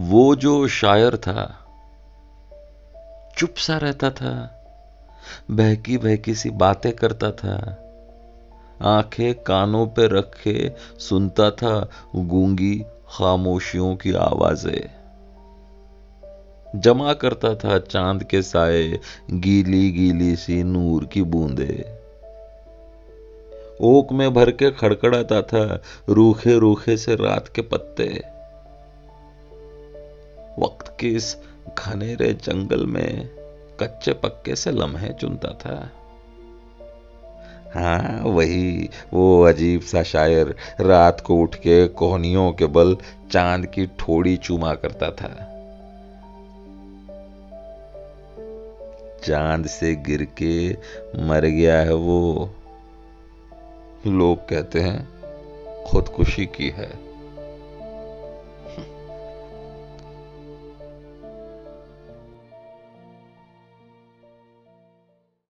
वो जो शायर था चुप सा रहता था बहकी बहकी सी बातें करता था, आँखें कानों पे रखे सुनता था, गूँगी खामोशियों की आवाज़ें। जमा करता था चाँद के साए गीली गीली सी नूर की बूंदे। ओक में भर के खड़खड़ाता था रूखे रूखे से रात के पत्ते। वक्त के इस घनेरे जंगल में कच्चे पक्के से लम्हे चुनता था। हाँ वही, वो अजीब सा शायर रात को उठ के कोहनियों के बल चाँद की ठोड़ी चूमा करता था। चाँद से गिर के मर गया है वो, लोग कहते हैं, खुदकुशी की है।